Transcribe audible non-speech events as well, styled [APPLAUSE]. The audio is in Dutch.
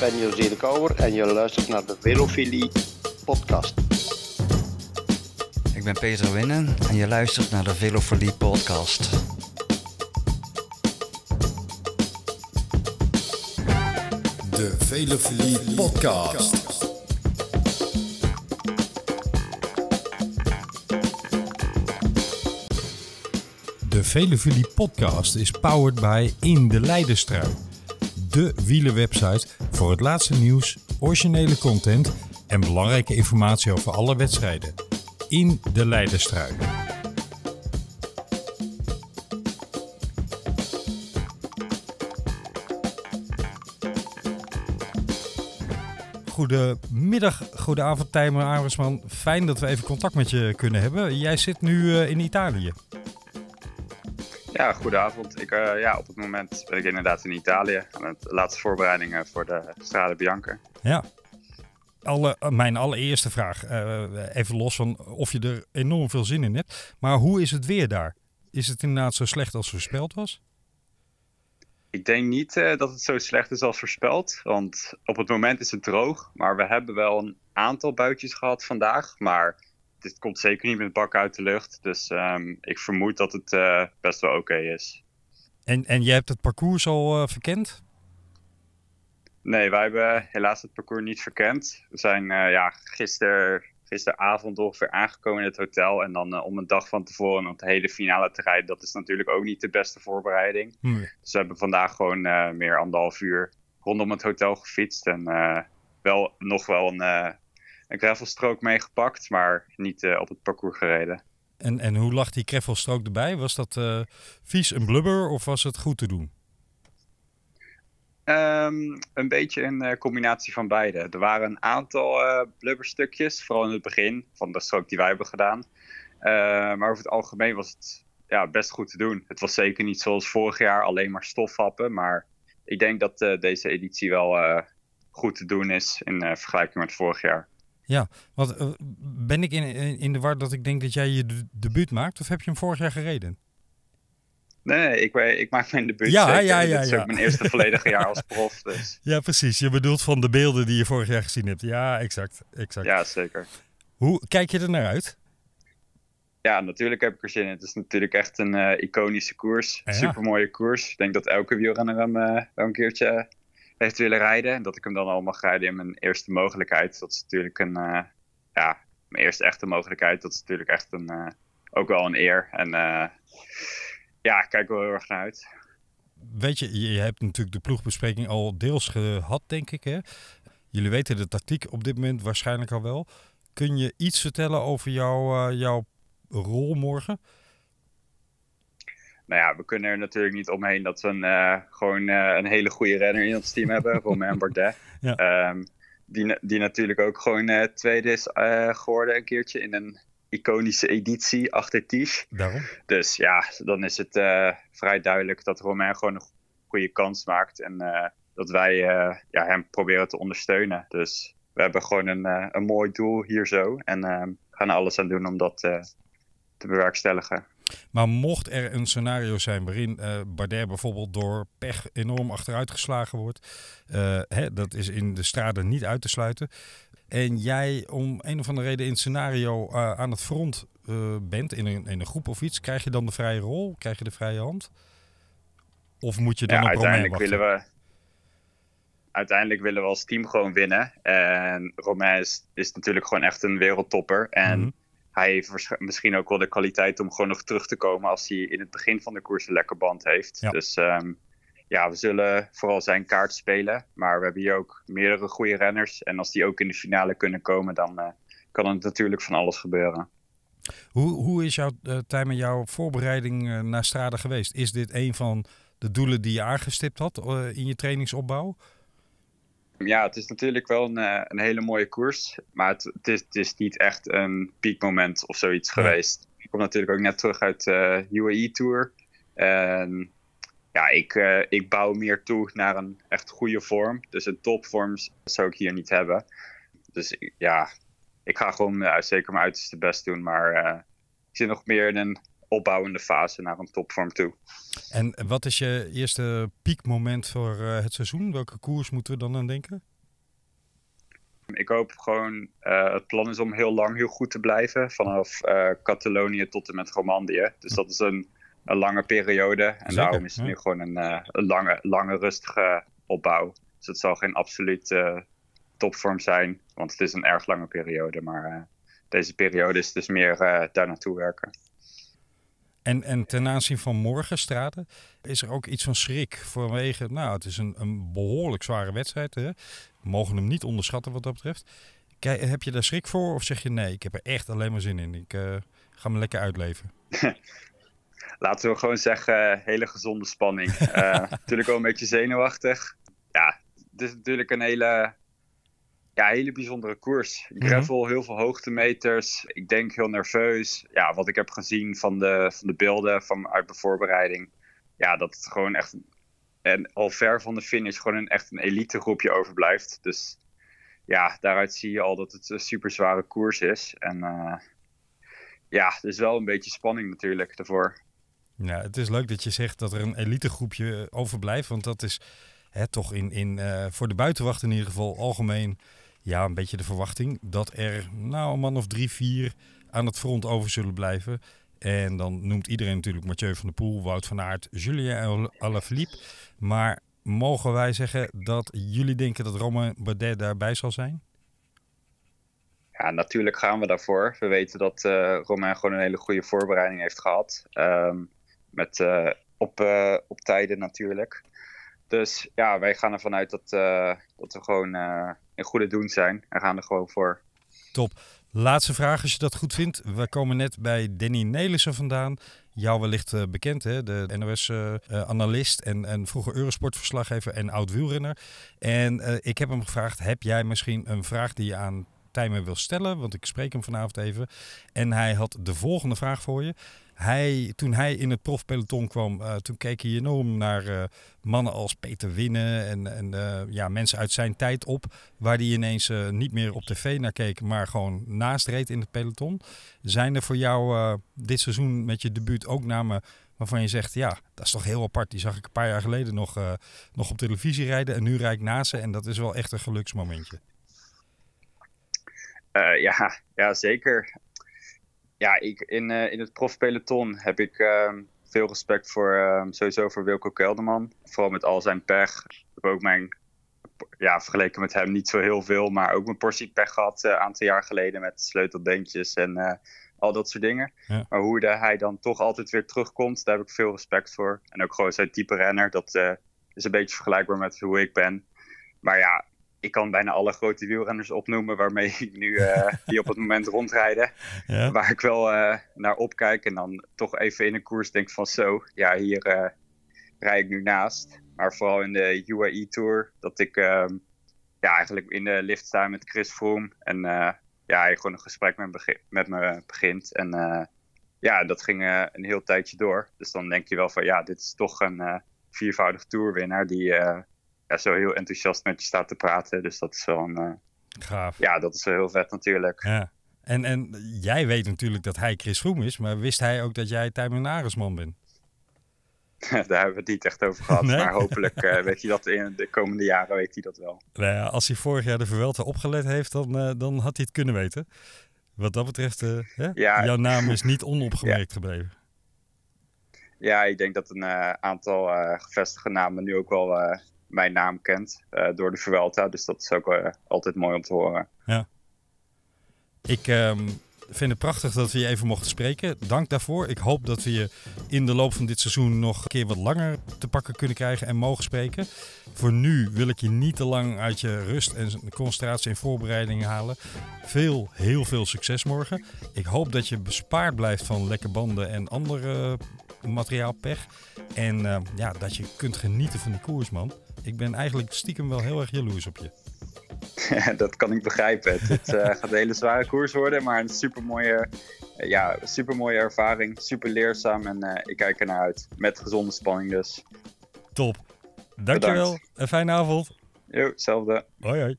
ben José de Kouwer en je luistert naar de Velofilie podcast. Ik ben Peter Winnen en je luistert naar de Velofilie podcast. De Velofilie podcast. De Velofilie podcast is powered by In de Leidenstrui. De wielerwebsite voor het laatste nieuws, originele content en belangrijke informatie over alle wedstrijden. In de Leidenstrui. Goedemiddag, goedenavond Tijmen Amersman. Fijn dat we even contact met je kunnen hebben. Jij zit nu eh, in Italië. Ja, goedenavond. Ik, uh, ja, op het moment ben ik inderdaad in Italië aan het laatste voorbereidingen voor de Strade Bianca. Ja. Alle, uh, mijn allereerste vraag, uh, even los van of je er enorm veel zin in hebt. Maar hoe is het weer daar? Is het inderdaad zo slecht als voorspeld was? Ik denk niet dat het zo slecht is als voorspeld. Want op het moment is het droog. Maar we hebben wel een aantal buitjes gehad vandaag. Maar dit komt zeker niet met bak uit de lucht. Dus um, ik vermoed dat het uh, best wel oké okay is. En, en je hebt het parcours al uh, verkend? Nee, wij hebben helaas het parcours niet verkend. We zijn uh, ja, gister, gisteravond ongeveer aangekomen in het hotel. En dan om een dag van tevoren om de hele finale te rijden. Dat is natuurlijk ook niet de beste voorbereiding. Nee. Dus we hebben vandaag gewoon meer anderhalf uur rondom het hotel gefietst. En wel, nog wel een een gravelstrook meegepakt, maar niet uh, op het parcours gereden. En, en hoe lag die gravelstrook erbij? Was dat uh, vies en blubber of was het goed te doen? Um, een beetje een uh, combinatie van beide. Er waren een aantal blubberstukjes, vooral in het begin van de strook die wij hebben gedaan. maar over het algemeen was het ja, best goed te doen. Het was zeker niet zoals vorig jaar alleen maar stofhappen, maar ik denk dat deze editie wel goed te doen is in vergelijking met vorig jaar. Ja, want uh, ben ik in, in de war dat ik denk dat jij je de debuut maakt? Of heb je hem vorig jaar gereden? Nee, ik, ik maak mijn debuut. Ja, zeker. ja, ja. Dit is ja. ook mijn eerste volledige jaar als prof. [LAUGHS] Dus. Ja, precies. Je bedoelt van de beelden die je vorig jaar gezien hebt. Ja, exact. exact. Ja, zeker. Hoe kijk je er naar uit? Ja, natuurlijk heb ik er zin in. Het is natuurlijk echt een uh, iconische koers. Ja. Super mooie koers. Ik denk dat elke wielrenner hem uh, wel een keertje heeft willen rijden. En dat ik hem dan al mag rijden in mijn eerste mogelijkheid. Dat is natuurlijk een, uh, ja, mijn eerste echte mogelijkheid. Dat is natuurlijk echt een, uh, ook wel een eer. En uh, ja, ik kijk wel heel erg naar uit. Weet je, je hebt natuurlijk de ploegbespreking al deels gehad, denk ik. Hè? Jullie weten de tactiek op dit moment waarschijnlijk al wel. Kun je iets vertellen over jou, jouw rol morgen? Nou ja, we kunnen er natuurlijk niet omheen dat we een, uh, gewoon uh, een hele goede renner in ons team [LAUGHS] hebben, Romain Bardet. Ja. Um, die, die natuurlijk ook gewoon uh, tweede is geworden een keertje in een iconische editie achter Ties. Daarom. Dus ja, dan is het vrij duidelijk dat Romain gewoon een goede kans maakt en dat wij ja, hem proberen te ondersteunen. Dus we hebben gewoon een, een mooi doel hier zo en gaan er alles aan doen om dat te bewerkstelligen. Maar mocht er een scenario zijn waarin uh, Bardet bijvoorbeeld door pech enorm achteruitgeslagen wordt, uh, hè, dat is in de straten niet uit te sluiten. En jij om een of andere reden in het scenario uh, aan het front bent, in een, in een groep of iets, krijg je dan de vrije rol? Krijg je de vrije hand? Of moet je dan ja, op uiteindelijk willen we Uiteindelijk willen we als team gewoon winnen. En Romain is, is natuurlijk gewoon echt een wereldtopper. En Mhm. Hij heeft misschien ook wel de kwaliteit om gewoon nog terug te komen als hij in het begin van de koers een lekker band heeft. Ja. Dus um, ja, we zullen vooral zijn kaart spelen. Maar we hebben hier ook meerdere goede renners. En als die ook in de finale kunnen komen, dan uh, kan er natuurlijk van alles gebeuren. Hoe, hoe is jouw uh, time en jouw voorbereiding uh, naar Strade geweest? Is dit een van de doelen die je aangestipt had in je trainingsopbouw? Ja, het is natuurlijk wel een, uh, een hele mooie koers. Maar het, het, is, het, is, niet echt een piekmoment of zoiets Nee. geweest. Ik kom natuurlijk ook net terug uit de uh, UAE Tour. En ja, ik, uh, ik bouw meer toe naar een echt goede vorm. Dus een topvorm zou ik hier niet hebben. Dus ja, ik ga gewoon uh, zeker mijn uiterste best doen. Maar ik zit nog meer in een opbouwende fase naar een topvorm toe. En wat is je eerste piekmoment voor uh, het seizoen? Welke koers moeten we dan aan denken? Ik hoop gewoon, uh, het plan is om heel lang heel goed te blijven. Vanaf uh, Catalonië tot en met Romandie. Dus dat is een, een lange periode. En Zeker, daarom is het ja. nu gewoon een, uh, een lange, lange, rustige opbouw. Dus het zal geen absoluut topvorm zijn. Want het is een erg lange periode. Maar deze periode is dus meer daar naartoe werken. En, en ten aanzien van morgen, Straten, is er ook iets van schrik vanwege, nou, het is een, een behoorlijk zware wedstrijd. Hè? We mogen hem niet onderschatten wat dat betreft. Kijk, heb je daar schrik voor of zeg je nee, ik heb er echt alleen maar zin in. Ik uh, ga me lekker uitleven. [LAUGHS] Laten we gewoon zeggen, hele gezonde spanning. uh, [LAUGHS] natuurlijk wel een beetje zenuwachtig. Ja, het is natuurlijk een hele, ja, hele bijzondere koers. Gravel, mm -hmm. heel veel hoogtemeters. Ik denk heel nerveus. Ja, wat ik heb gezien van de, van de beelden van, uit mijn voorbereiding. Ja, dat het gewoon echt... En al ver van de finish gewoon een, echt een elite groepje overblijft. Dus ja, daaruit zie je al dat het een super zware koers is. En uh, ja, er is wel een beetje spanning natuurlijk daarvoor. Ja, het is leuk dat je zegt dat er een elite groepje overblijft. Want dat is hè, toch in, in, uh, voor de buitenwacht in ieder geval algemeen ja, een beetje de verwachting dat er nou een man of drie, vier aan het front over zullen blijven. En dan noemt iedereen natuurlijk Mathieu van der Poel, Wout van Aert, Julien Alaphilippe. Maar mogen wij zeggen dat jullie denken dat Romain Bardet daarbij zal zijn? Ja, natuurlijk gaan we daarvoor. We weten dat uh, Romain gewoon een hele goede voorbereiding heeft gehad. Um, met, uh, op, uh, op tijden natuurlijk. Dus ja, wij gaan ervan uit dat, uh, dat we gewoon uh, in goede doen zijn. En gaan er gewoon voor. Top. Laatste vraag, als je dat goed vindt. We komen net bij Danny Nelissen vandaan. Jou wellicht uh, bekend, hè? de NOS-analist en, en vroeger Eurosport-verslaggever en oud-wielrenner. En ik heb hem gevraagd, heb jij misschien een vraag die je aan Tijmen wil stellen? Want ik spreek hem vanavond even. En hij had de volgende vraag voor je. Toen hij in het profpeloton kwam, uh, toen keek hij enorm naar uh, mannen als Peter Winnen en, en uh, ja, mensen uit zijn tijd op, waar hij ineens niet meer op tv naar keek, maar gewoon naast reed in het peloton. Zijn er voor jou dit seizoen met je debuut ook namen waarvan je zegt, ja, dat is toch heel apart. Die zag ik een paar jaar geleden nog, nog op televisie rijden en nu rijd ik naast ze en dat is wel echt een geluksmomentje. ja, ja, zeker ja, ik, in, uh, in het profpeloton heb ik uh, veel respect voor uh, sowieso voor Wilco Kelderman. Vooral met al zijn pech. Ik heb ook mijn, ja, vergeleken met hem niet zo heel veel, maar ook mijn portie pech gehad een aantal jaar geleden met sleutelbeentjes en al dat soort dingen. Ja. Maar hoe de, hij dan toch altijd weer terugkomt, daar heb ik veel respect voor. En ook gewoon zijn type renner, dat is een beetje vergelijkbaar met hoe ik ben. Maar ja, ik kan bijna alle grote wielrenners opnoemen waarmee ik nu uh, die op het moment rondrijden. [LAUGHS] Ja. Waar ik wel uh, naar opkijk en dan toch even in een koers denk van zo, ja hier uh, rijd ik nu naast. Maar vooral in de UAE Tour, dat ik ehm, ja, eigenlijk in de lift sta met Chris Froome. En ja, hij gewoon een gesprek met, begin, met me begint. En ja, dat ging een heel tijdje door. Dus dan denk je wel van ja, dit is toch een viervoudig tourwinnaar die ja, zo heel enthousiast met je staat te praten. Dus dat is wel een. Uh, Gaaf. Ja, dat is wel heel vet natuurlijk. Ja. En, en jij weet natuurlijk dat hij Chris Froome is, maar wist hij ook dat jij Tijmen Aresman bent? [LAUGHS] Daar hebben we het niet echt over gehad. [LAUGHS] Nee? Maar hopelijk uh, weet hij dat in de komende jaren weet hij dat wel. Nou ja, als hij vorig jaar de Vuelta opgelet heeft, dan, uh, dan had hij het kunnen weten. Wat dat betreft, hè? Ja. jouw naam is niet onopgemerkt [LAUGHS] ja. gebleven. Ja, ik denk dat een aantal gevestigde namen nu ook wel mijn naam kent uh, door de Vuelta. Dus dat is ook uh, altijd mooi om te horen. Ja. Ik um, vind het prachtig dat we je even mochten spreken. Dank daarvoor. Ik hoop dat we je in de loop van dit seizoen nog een keer wat langer te pakken kunnen krijgen en mogen spreken. Voor nu wil ik je niet te lang uit je rust en concentratie en voorbereidingen halen. Veel, heel veel succes morgen. Ik hoop dat je bespaard blijft van lekke banden en andere materiaalpech. En uh, ja, dat je kunt genieten van die koers, man. Ik ben eigenlijk stiekem wel heel erg jaloers op je. Ja, [LAUGHS] dat kan ik begrijpen. Het uh, gaat een hele zware koers worden, maar een supermooie, uh, ja, supermooie ervaring. Super leerzaam en uh, ik kijk er naar uit. Met gezonde spanning dus. Top. Dankjewel. Een fijne avond. Jo, hetzelfde. Hoi hoi.